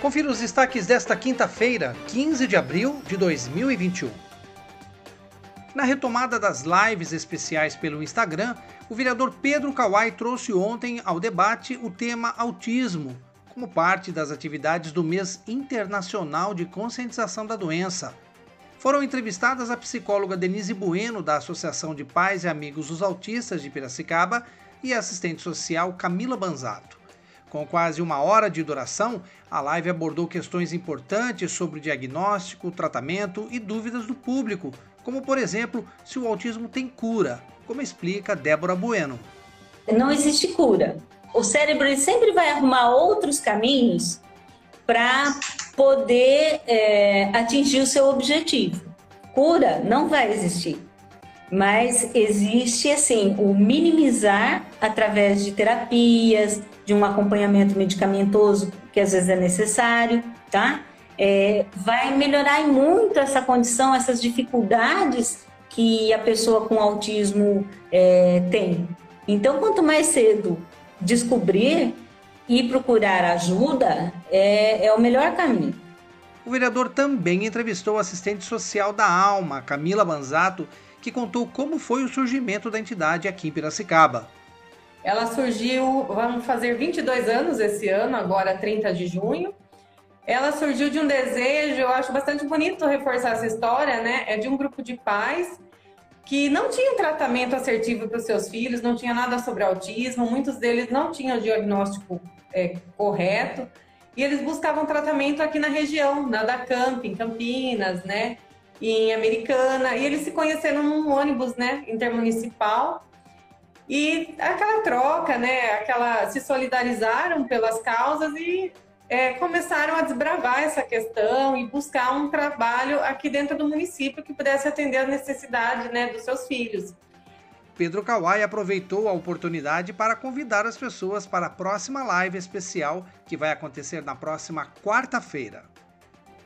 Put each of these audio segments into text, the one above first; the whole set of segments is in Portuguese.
Confira os destaques desta quinta-feira, 15 de abril de 2021. Na retomada das lives especiais pelo Instagram, o vereador Pedro Kawai trouxe ontem ao debate o tema autismo, como parte das atividades do mês internacional de conscientização da doença. Foram entrevistadas a psicóloga Denise Bueno, da Associação de Pais e Amigos dos Autistas de Piracicaba, e a assistente social Camila Banzato. Com quase uma hora de duração, a live abordou questões importantes sobre diagnóstico, tratamento e dúvidas do público, como por exemplo se o autismo tem cura, como explica Débora Bueno. Não existe cura. O cérebro sempre vai arrumar outros caminhos para poder é, atingir o seu objetivo. Cura não vai existir mas existe assim o minimizar através de terapias, de um acompanhamento medicamentoso que às vezes é necessário, tá? É, vai melhorar muito essa condição, essas dificuldades que a pessoa com autismo é, tem. Então, quanto mais cedo descobrir e procurar ajuda, é, é o melhor caminho. O vereador também entrevistou o assistente social da Alma, Camila Banzato, que contou como foi o surgimento da entidade aqui em Piracicaba. Ela surgiu, vamos fazer 22 anos esse ano, agora 30 de junho. Ela surgiu de um desejo, eu acho bastante bonito reforçar essa história, né? É de um grupo de pais que não tinham tratamento assertivo para os seus filhos, não tinha nada sobre autismo, muitos deles não tinham diagnóstico é, correto, e eles buscavam tratamento aqui na região, na da Camp, em Campinas, né? Em Americana, e eles se conheceram num ônibus, né, intermunicipal. E aquela troca, né, aquela se solidarizaram pelas causas e é, começaram a desbravar essa questão e buscar um trabalho aqui dentro do município que pudesse atender a necessidade, né, dos seus filhos. Pedro Kawai aproveitou a oportunidade para convidar as pessoas para a próxima live especial que vai acontecer na próxima quarta-feira.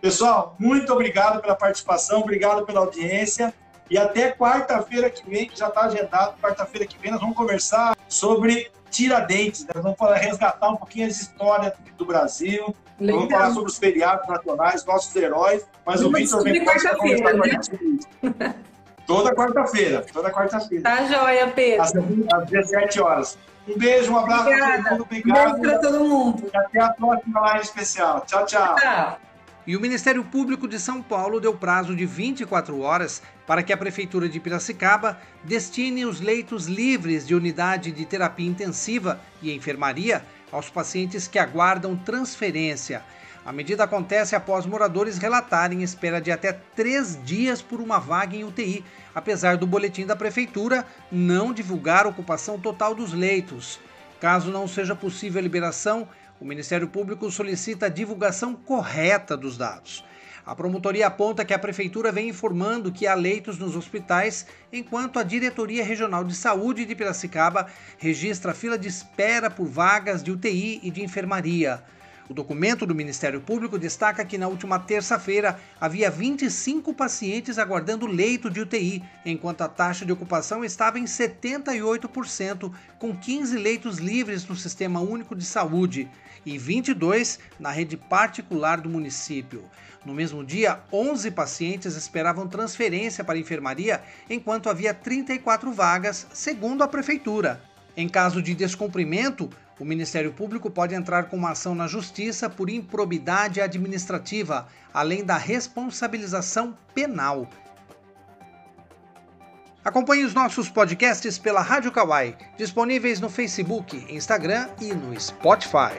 Pessoal, muito obrigado pela participação, obrigado pela audiência. E até quarta-feira que vem, que já está agendado, quarta-feira que vem, nós vamos conversar sobre Tiradentes. Né? Nós vamos falar, resgatar um pouquinho as histórias do Brasil. Legal. Vamos falar sobre os feriados nacionais, nossos heróis. Mas o Vitor vem quarta né? Toda quarta-feira, toda quarta-feira. Tá joia, Pedro. Às, às 17 horas. Um beijo, um abraço para todo mundo. Obrigado. Beijo para todo mundo. E até a próxima live especial. Tchau, tchau. Tchau. E o Ministério Público de São Paulo deu prazo de 24 horas para que a Prefeitura de Piracicaba destine os leitos livres de unidade de terapia intensiva e enfermaria aos pacientes que aguardam transferência. A medida acontece após moradores relatarem espera de até três dias por uma vaga em UTI, apesar do boletim da Prefeitura não divulgar a ocupação total dos leitos. Caso não seja possível a liberação, o Ministério Público solicita a divulgação correta dos dados. A promotoria aponta que a prefeitura vem informando que há leitos nos hospitais, enquanto a Diretoria Regional de Saúde de Piracicaba registra fila de espera por vagas de UTI e de enfermaria. O documento do Ministério Público destaca que na última terça-feira havia 25 pacientes aguardando leito de UTI, enquanto a taxa de ocupação estava em 78%, com 15 leitos livres no Sistema Único de Saúde e 22 na rede particular do município. No mesmo dia, 11 pacientes esperavam transferência para a enfermaria, enquanto havia 34 vagas, segundo a prefeitura. Em caso de descumprimento, o Ministério Público pode entrar com uma ação na Justiça por improbidade administrativa, além da responsabilização penal. Acompanhe os nossos podcasts pela Rádio Kawai, disponíveis no Facebook, Instagram e no Spotify.